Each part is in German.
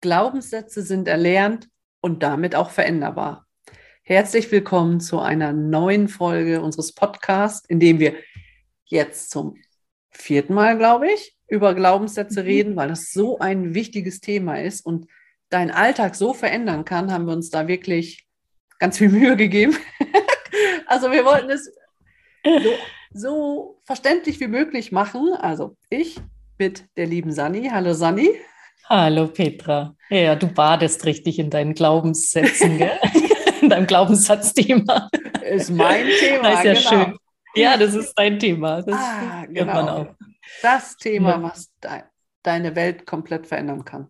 Glaubenssätze sind erlernt und damit auch veränderbar. Herzlich willkommen zu einer neuen Folge unseres Podcasts, in dem wir jetzt zum vierten Mal, glaube ich, über Glaubenssätze mhm. reden, weil das so ein wichtiges Thema ist und deinen Alltag so verändern kann, haben wir uns da wirklich ganz viel Mühe gegeben. also wir wollten es so, so verständlich wie möglich machen. Also ich mit der lieben Sani. Hallo Sani. Hallo Petra. Ja, du badest richtig in deinen Glaubenssätzen, gell? in deinem Glaubenssatzthema. Ist mein Thema. Das ist ja genau. schön. Ja, das ist dein Thema. Das ah, genau. Das Thema, ja. was de deine Welt komplett verändern kann.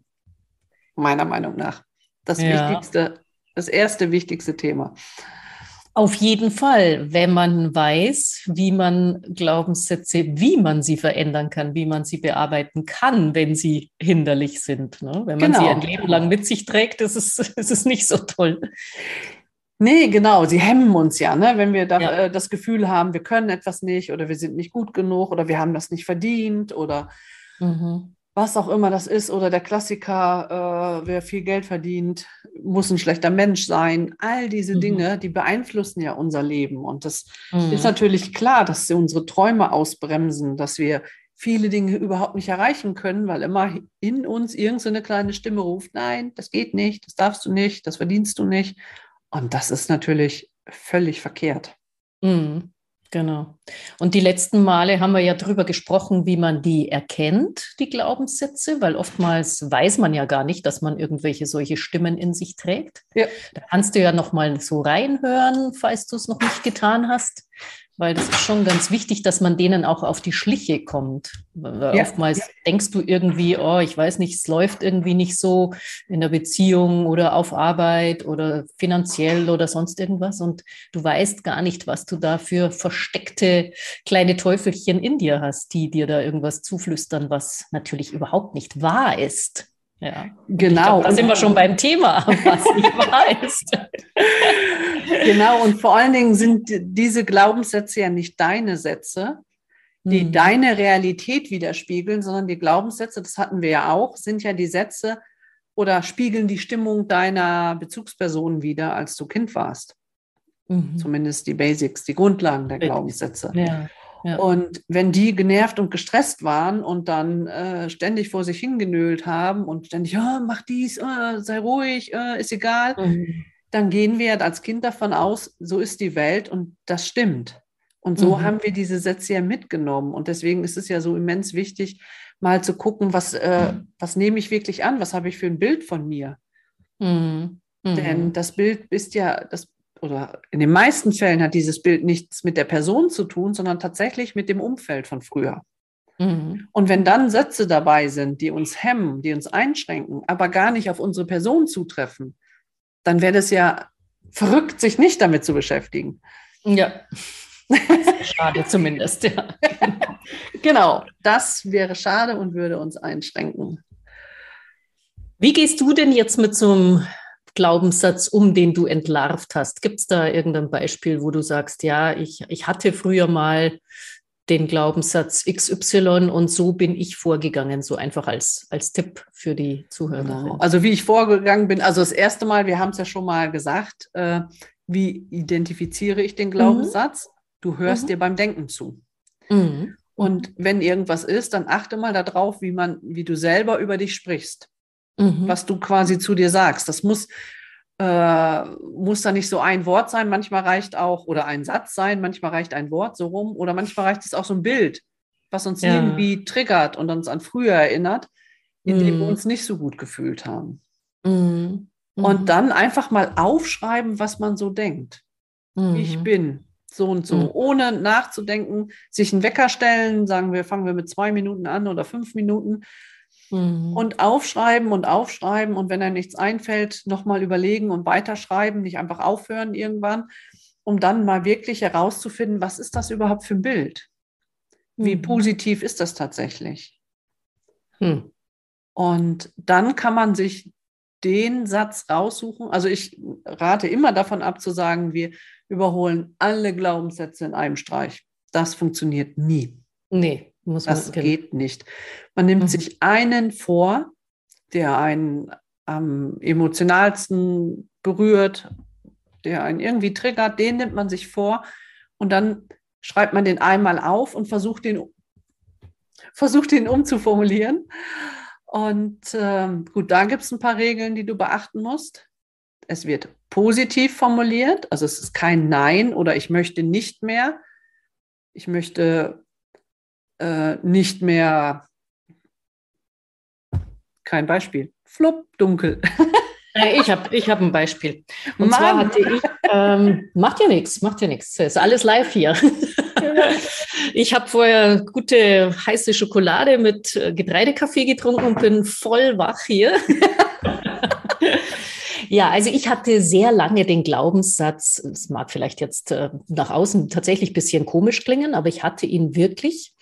Meiner Meinung nach. Das ja. wichtigste, das erste wichtigste Thema. Auf jeden Fall, wenn man weiß, wie man Glaubenssätze, wie man sie verändern kann, wie man sie bearbeiten kann, wenn sie hinderlich sind. Ne? Wenn man genau. sie ein Leben lang mit sich trägt, ist es, ist es nicht so toll. Nee, genau, sie hemmen uns ja, ne? wenn wir da, ja. äh, das Gefühl haben, wir können etwas nicht oder wir sind nicht gut genug oder wir haben das nicht verdient oder mhm was auch immer das ist, oder der Klassiker, äh, wer viel Geld verdient, muss ein schlechter Mensch sein. All diese mhm. Dinge, die beeinflussen ja unser Leben. Und das mhm. ist natürlich klar, dass sie unsere Träume ausbremsen, dass wir viele Dinge überhaupt nicht erreichen können, weil immer in uns irgendeine kleine Stimme ruft, nein, das geht nicht, das darfst du nicht, das verdienst du nicht. Und das ist natürlich völlig verkehrt. Mhm. Genau. Und die letzten Male haben wir ja darüber gesprochen, wie man die erkennt, die Glaubenssätze, weil oftmals weiß man ja gar nicht, dass man irgendwelche solche Stimmen in sich trägt. Ja. Da kannst du ja noch mal so reinhören, falls du es noch nicht getan hast weil das ist schon ganz wichtig, dass man denen auch auf die Schliche kommt. Ja. Oftmals ja. denkst du irgendwie, oh, ich weiß nicht, es läuft irgendwie nicht so in der Beziehung oder auf Arbeit oder finanziell oder sonst irgendwas und du weißt gar nicht, was du da für versteckte kleine Teufelchen in dir hast, die dir da irgendwas zuflüstern, was natürlich überhaupt nicht wahr ist. Ja, genau. Glaub, da sind wir schon beim Thema, was nicht wahr ist. genau, und vor allen Dingen sind diese Glaubenssätze ja nicht deine Sätze, die hm. deine Realität widerspiegeln, sondern die Glaubenssätze, das hatten wir ja auch, sind ja die Sätze oder spiegeln die Stimmung deiner Bezugsperson wider, als du Kind warst. Mhm. Zumindest die Basics, die Grundlagen der Glaubenssätze. Ja. Und wenn die genervt und gestresst waren und dann äh, ständig vor sich hingenölt haben und ständig, oh, mach dies, oh, sei ruhig, oh, ist egal, mhm. Dann gehen wir als Kind davon aus, so ist die Welt und das stimmt. Und so mhm. haben wir diese Sätze ja mitgenommen. Und deswegen ist es ja so immens wichtig, mal zu gucken, was, äh, was nehme ich wirklich an, was habe ich für ein Bild von mir. Mhm. Denn mhm. das Bild ist ja, das oder in den meisten Fällen hat dieses Bild nichts mit der Person zu tun, sondern tatsächlich mit dem Umfeld von früher. Mhm. Und wenn dann Sätze dabei sind, die uns hemmen, die uns einschränken, aber gar nicht auf unsere Person zutreffen, dann wäre es ja verrückt, sich nicht damit zu beschäftigen. Ja. schade zumindest, ja. genau, das wäre schade und würde uns einschränken. Wie gehst du denn jetzt mit so einem Glaubenssatz um, den du entlarvt hast? Gibt es da irgendein Beispiel, wo du sagst, ja, ich, ich hatte früher mal den Glaubenssatz XY und so bin ich vorgegangen, so einfach als, als Tipp für die Zuhörer. Genau. Also wie ich vorgegangen bin, also das erste Mal, wir haben es ja schon mal gesagt, äh, wie identifiziere ich den Glaubenssatz? Mhm. Du hörst mhm. dir beim Denken zu. Mhm. Und wenn irgendwas ist, dann achte mal darauf, wie man, wie du selber über dich sprichst mhm. was du quasi zu dir sagst. Das muss, äh, muss da nicht so ein Wort sein, manchmal reicht auch, oder ein Satz sein, manchmal reicht ein Wort so rum, oder manchmal reicht es auch so ein Bild, was uns ja. irgendwie triggert und uns an früher erinnert, in dem wir mhm. uns nicht so gut gefühlt haben. Mhm. Und mhm. dann einfach mal aufschreiben, was man so denkt. Ich bin so und so, ohne nachzudenken, sich einen Wecker stellen, sagen wir, fangen wir mit zwei Minuten an oder fünf Minuten Mhm. Und aufschreiben und aufschreiben und wenn einem nichts einfällt, nochmal überlegen und weiterschreiben, nicht einfach aufhören irgendwann, um dann mal wirklich herauszufinden, was ist das überhaupt für ein Bild? Wie mhm. positiv ist das tatsächlich? Mhm. Und dann kann man sich den Satz raussuchen. Also ich rate immer davon ab zu sagen, wir überholen alle Glaubenssätze in einem Streich. Das funktioniert nie. Nee, Muss man, das genau. geht nicht. Man nimmt mhm. sich einen vor, der einen am emotionalsten berührt, der einen irgendwie triggert, den nimmt man sich vor und dann schreibt man den einmal auf und versucht den, versucht den umzuformulieren. Und äh, gut, da gibt es ein paar Regeln, die du beachten musst. Es wird positiv formuliert, also es ist kein Nein oder ich möchte nicht mehr. Ich möchte äh, nicht mehr, kein Beispiel, flupp, dunkel. Äh, ich habe ich hab ein Beispiel. Und Mann. zwar hatte ich, ähm, macht ja nichts, macht ja nichts, ist alles live hier. Ich habe vorher gute heiße Schokolade mit äh, Getreidekaffee getrunken und bin voll wach hier. Ja, also ich hatte sehr lange den Glaubenssatz, es mag vielleicht jetzt äh, nach außen tatsächlich ein bisschen komisch klingen, aber ich hatte ihn wirklich,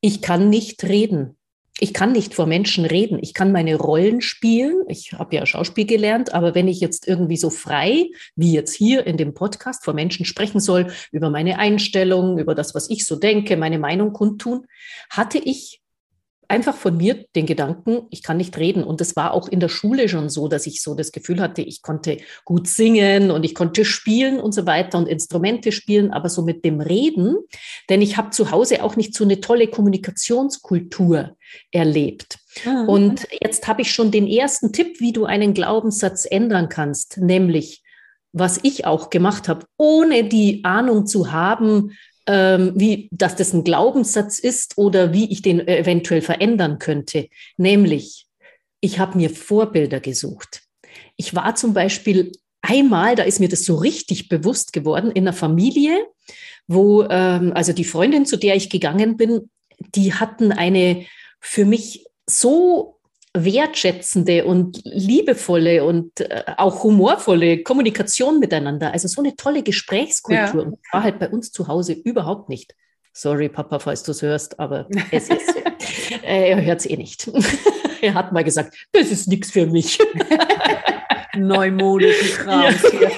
ich kann nicht reden. Ich kann nicht vor Menschen reden. Ich kann meine Rollen spielen. Ich habe ja Schauspiel gelernt, aber wenn ich jetzt irgendwie so frei, wie jetzt hier in dem Podcast, vor Menschen sprechen soll, über meine Einstellung, über das, was ich so denke, meine Meinung kundtun, hatte ich einfach von mir den Gedanken, ich kann nicht reden. Und es war auch in der Schule schon so, dass ich so das Gefühl hatte, ich konnte gut singen und ich konnte spielen und so weiter und Instrumente spielen, aber so mit dem Reden, denn ich habe zu Hause auch nicht so eine tolle Kommunikationskultur erlebt. Mhm. Und jetzt habe ich schon den ersten Tipp, wie du einen Glaubenssatz ändern kannst, nämlich was ich auch gemacht habe, ohne die Ahnung zu haben, ähm, wie, dass das ein Glaubenssatz ist oder wie ich den eventuell verändern könnte. Nämlich, ich habe mir Vorbilder gesucht. Ich war zum Beispiel einmal, da ist mir das so richtig bewusst geworden, in einer Familie, wo, ähm, also die Freundin, zu der ich gegangen bin, die hatten eine für mich so wertschätzende und liebevolle und äh, auch humorvolle Kommunikation miteinander. Also so eine tolle Gesprächskultur. Ja. Und war halt bei uns zu Hause überhaupt nicht. Sorry, Papa, falls du es hörst, aber es ist so. äh, er hört es eh nicht. er hat mal gesagt, das ist nichts für mich. Neumodischen Kram. Ja.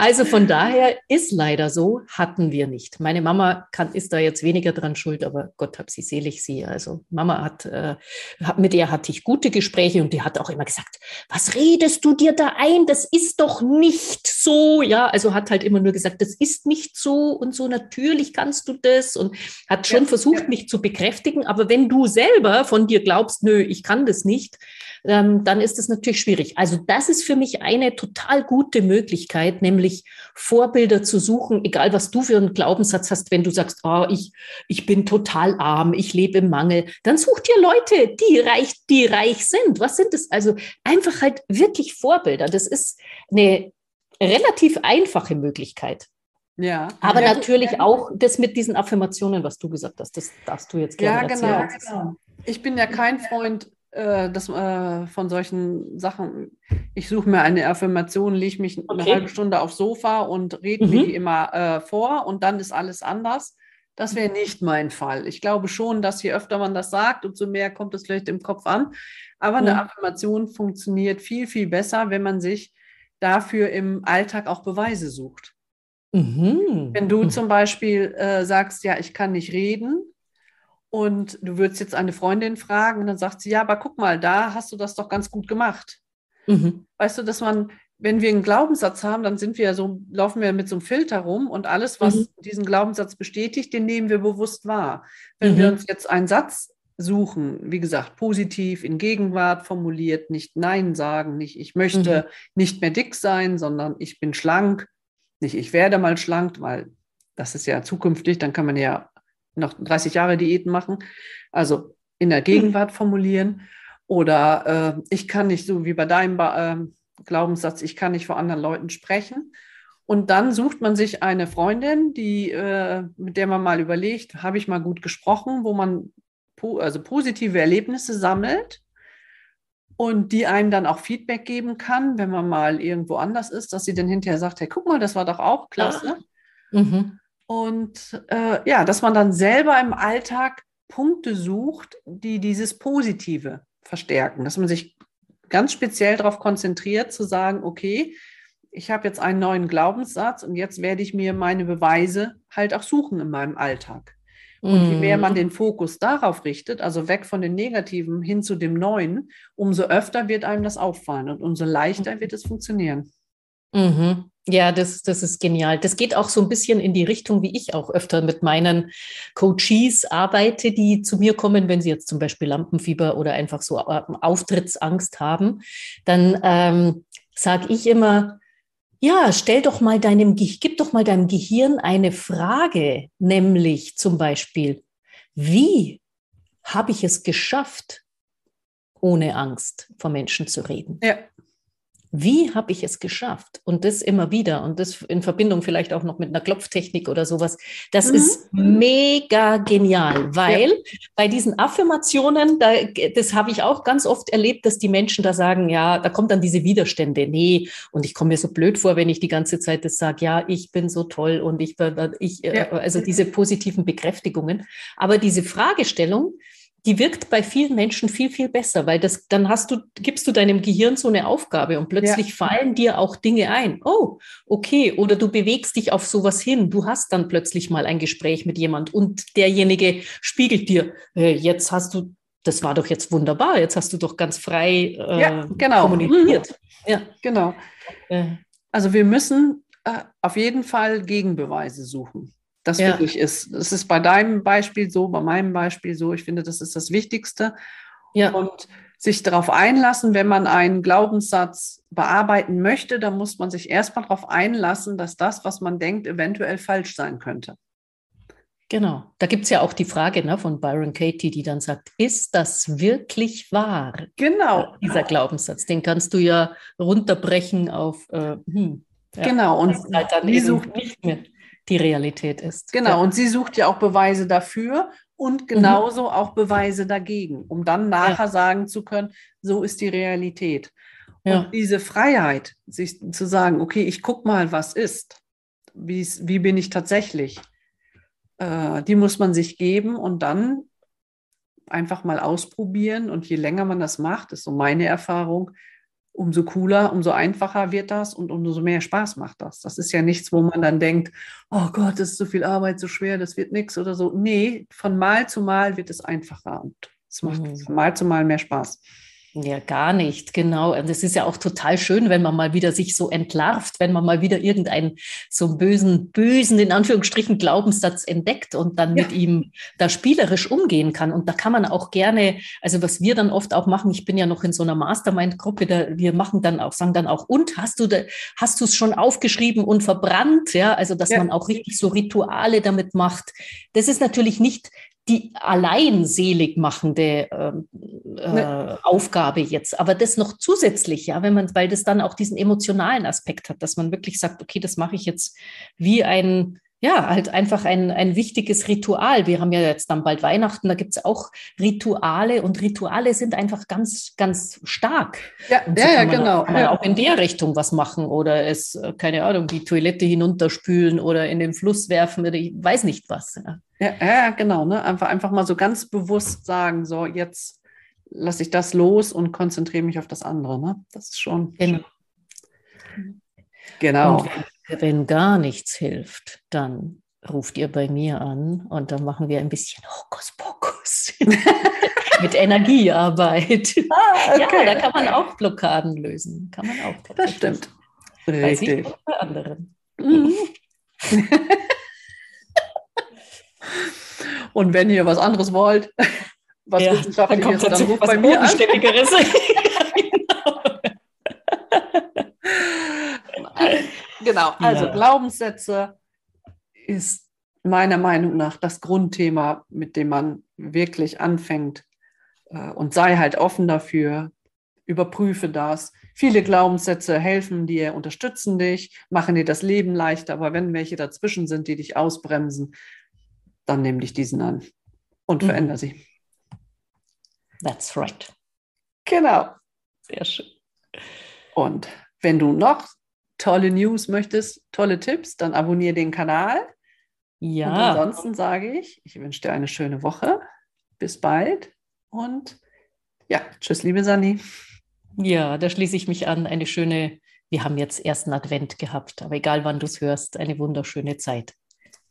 Also von daher ist leider so, hatten wir nicht. Meine Mama kann, ist da jetzt weniger dran schuld, aber Gott hab sie selig sie. Also Mama hat, äh, mit ihr hatte ich gute Gespräche und die hat auch immer gesagt, was redest du dir da ein? Das ist doch nicht so. Ja, also hat halt immer nur gesagt, das ist nicht so und so, natürlich kannst du das und hat schon ja, versucht, ja. mich zu bekräftigen. Aber wenn du selber von dir glaubst, nö, ich kann das nicht, ähm, dann ist es natürlich schwierig. Also das ist für mich eine total gute Möglichkeit, nämlich Vorbilder zu suchen, egal was du für einen Glaubenssatz hast, wenn du sagst, oh, ich, ich bin total arm, ich lebe im Mangel, dann such dir Leute, die reich, die reich sind. Was sind das? Also einfach halt wirklich Vorbilder. Das ist eine relativ einfache Möglichkeit. Ja. Aber ja, natürlich ja. auch das mit diesen Affirmationen, was du gesagt hast, das darfst du jetzt gerne ja, genau, erzählen. Genau. Ich bin ja kein Freund äh, das, äh, von solchen Sachen. Ich suche mir eine Affirmation, lege mich okay. eine halbe Stunde aufs Sofa und rede mhm. mir die immer äh, vor und dann ist alles anders. Das wäre nicht mein Fall. Ich glaube schon, dass je öfter man das sagt, umso mehr kommt es vielleicht im Kopf an. Aber eine mhm. Affirmation funktioniert viel, viel besser, wenn man sich dafür im Alltag auch Beweise sucht. Mhm. Wenn du mhm. zum Beispiel äh, sagst, ja, ich kann nicht reden, und du würdest jetzt eine Freundin fragen und dann sagt sie, ja, aber guck mal, da hast du das doch ganz gut gemacht. Mhm. Weißt du, dass man, wenn wir einen Glaubenssatz haben, dann sind wir so, laufen wir mit so einem Filter rum und alles, was mhm. diesen Glaubenssatz bestätigt, den nehmen wir bewusst wahr. Wenn mhm. wir uns jetzt einen Satz suchen, wie gesagt, positiv in Gegenwart formuliert, nicht Nein sagen, nicht ich möchte mhm. nicht mehr dick sein, sondern ich bin schlank, nicht ich werde mal schlank, weil das ist ja zukünftig, dann kann man ja noch 30 Jahre Diäten machen. Also in der Gegenwart formulieren. Oder äh, ich kann nicht, so wie bei deinem äh, Glaubenssatz, ich kann nicht vor anderen Leuten sprechen. Und dann sucht man sich eine Freundin, die, äh, mit der man mal überlegt, habe ich mal gut gesprochen, wo man po also positive Erlebnisse sammelt und die einem dann auch Feedback geben kann, wenn man mal irgendwo anders ist, dass sie dann hinterher sagt, hey, guck mal, das war doch auch klasse. Ja. Mhm. Und äh, ja, dass man dann selber im Alltag Punkte sucht, die dieses Positive verstärken, dass man sich ganz speziell darauf konzentriert, zu sagen, okay, ich habe jetzt einen neuen Glaubenssatz und jetzt werde ich mir meine Beweise halt auch suchen in meinem Alltag. Und je mehr man mhm. den Fokus darauf richtet, also weg von den Negativen hin zu dem Neuen, umso öfter wird einem das auffallen und umso leichter wird es funktionieren. Mhm. Ja, das, das ist genial. Das geht auch so ein bisschen in die Richtung, wie ich auch öfter mit meinen Coaches arbeite, die zu mir kommen, wenn sie jetzt zum Beispiel Lampenfieber oder einfach so äh, Auftrittsangst haben. Dann ähm, sage ich immer, ja, stell doch mal deinem, gib doch mal deinem Gehirn eine Frage, nämlich zum Beispiel, wie habe ich es geschafft, ohne Angst vor Menschen zu reden? Ja. Wie habe ich es geschafft? Und das immer wieder und das in Verbindung vielleicht auch noch mit einer Klopftechnik oder sowas. Das mhm. ist mega genial, weil ja. bei diesen Affirmationen, da, das habe ich auch ganz oft erlebt, dass die Menschen da sagen, ja, da kommt dann diese Widerstände. Nee, und ich komme mir so blöd vor, wenn ich die ganze Zeit das sage, ja, ich bin so toll und ich, ich ja. also diese positiven Bekräftigungen. Aber diese Fragestellung, die wirkt bei vielen Menschen viel, viel besser, weil das, dann hast du, gibst du deinem Gehirn so eine Aufgabe und plötzlich ja. fallen dir auch Dinge ein. Oh, okay. Oder du bewegst dich auf sowas hin. Du hast dann plötzlich mal ein Gespräch mit jemand und derjenige spiegelt dir, äh, jetzt hast du, das war doch jetzt wunderbar, jetzt hast du doch ganz frei äh, ja, genau. kommuniziert. Mhm. Ja, genau. Äh. Also wir müssen äh, auf jeden Fall Gegenbeweise suchen das ja. wirklich ist. Es ist bei deinem Beispiel so, bei meinem Beispiel so. Ich finde, das ist das Wichtigste. Ja. Und sich darauf einlassen, wenn man einen Glaubenssatz bearbeiten möchte, dann muss man sich erstmal darauf einlassen, dass das, was man denkt, eventuell falsch sein könnte. Genau. Da gibt es ja auch die Frage ne, von Byron Katie, die dann sagt, ist das wirklich wahr? Genau. Dieser Glaubenssatz, den kannst du ja runterbrechen auf, äh, hm, ja, genau, und halt dann die sucht nicht mehr die Realität ist. Genau, ja. und sie sucht ja auch Beweise dafür und genauso mhm. auch Beweise dagegen, um dann nachher ja. sagen zu können, so ist die Realität. Ja. Und diese Freiheit, sich zu sagen, okay, ich gucke mal, was ist, wie bin ich tatsächlich, äh, die muss man sich geben und dann einfach mal ausprobieren. Und je länger man das macht, ist so meine Erfahrung, umso cooler, umso einfacher wird das und umso mehr Spaß macht das. Das ist ja nichts, wo man dann denkt, oh Gott, das ist so viel Arbeit, so schwer, das wird nichts oder so. Nee, von Mal zu Mal wird es einfacher und es macht mhm. von Mal zu Mal mehr Spaß. Ja, gar nicht, genau. Und es ist ja auch total schön, wenn man mal wieder sich so entlarvt, wenn man mal wieder irgendeinen so einen bösen, bösen, in Anführungsstrichen, Glaubenssatz entdeckt und dann ja. mit ihm da spielerisch umgehen kann. Und da kann man auch gerne, also was wir dann oft auch machen, ich bin ja noch in so einer Mastermind-Gruppe, da wir machen dann auch, sagen dann auch, und hast du da, hast du es schon aufgeschrieben und verbrannt? Ja, also dass ja. man auch richtig so Rituale damit macht. Das ist natürlich nicht die allein selig machende ähm, äh, ne. Aufgabe jetzt. Aber das noch zusätzlich, ja, wenn man, weil das dann auch diesen emotionalen Aspekt hat, dass man wirklich sagt, okay, das mache ich jetzt wie ein, ja, halt einfach ein, ein wichtiges Ritual. Wir haben ja jetzt dann bald Weihnachten, da gibt es auch Rituale und Rituale sind einfach ganz, ganz stark. Ja, so ja, ja genau. Kann man ja. auch in der Richtung was machen oder es, äh, keine Ahnung, die Toilette hinunterspülen oder in den Fluss werfen oder ich weiß nicht was. Ja. Ja, ja genau. Ne? Einfach, einfach mal so ganz bewusst sagen, so jetzt lasse ich das los und konzentriere mich auf das andere. Ne? Das ist schon. Genau. genau. Und wenn, wenn gar nichts hilft, dann ruft ihr bei mir an und dann machen wir ein bisschen Hokuspokus mit Energiearbeit. Ah, okay. Ja, da kann man auch Blockaden lösen. Kann man auch. Das stimmt. Richtig. Bei anderen. Mhm. Und wenn ihr was anderes wollt, was ja, Wissenschaftliches, dann, dann ruft bei mir an. genau, also ja. Glaubenssätze ist meiner Meinung nach das Grundthema, mit dem man wirklich anfängt. Äh, und sei halt offen dafür, überprüfe das. Viele Glaubenssätze helfen dir, unterstützen dich, machen dir das Leben leichter, aber wenn welche dazwischen sind, die dich ausbremsen, dann nimm dich diesen an und mhm. veränder sie. That's right. Genau. Sehr schön. Und wenn du noch tolle News möchtest, tolle Tipps, dann abonniere den Kanal. Ja. Und ansonsten sage ich, ich wünsche dir eine schöne Woche. Bis bald und ja, tschüss, liebe Sani. Ja, da schließe ich mich an. Eine schöne wir haben jetzt ersten Advent gehabt. Aber egal, wann du es hörst, eine wunderschöne Zeit.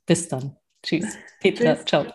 Bis dann. Tschüss. Petra, Tschüss. ciao.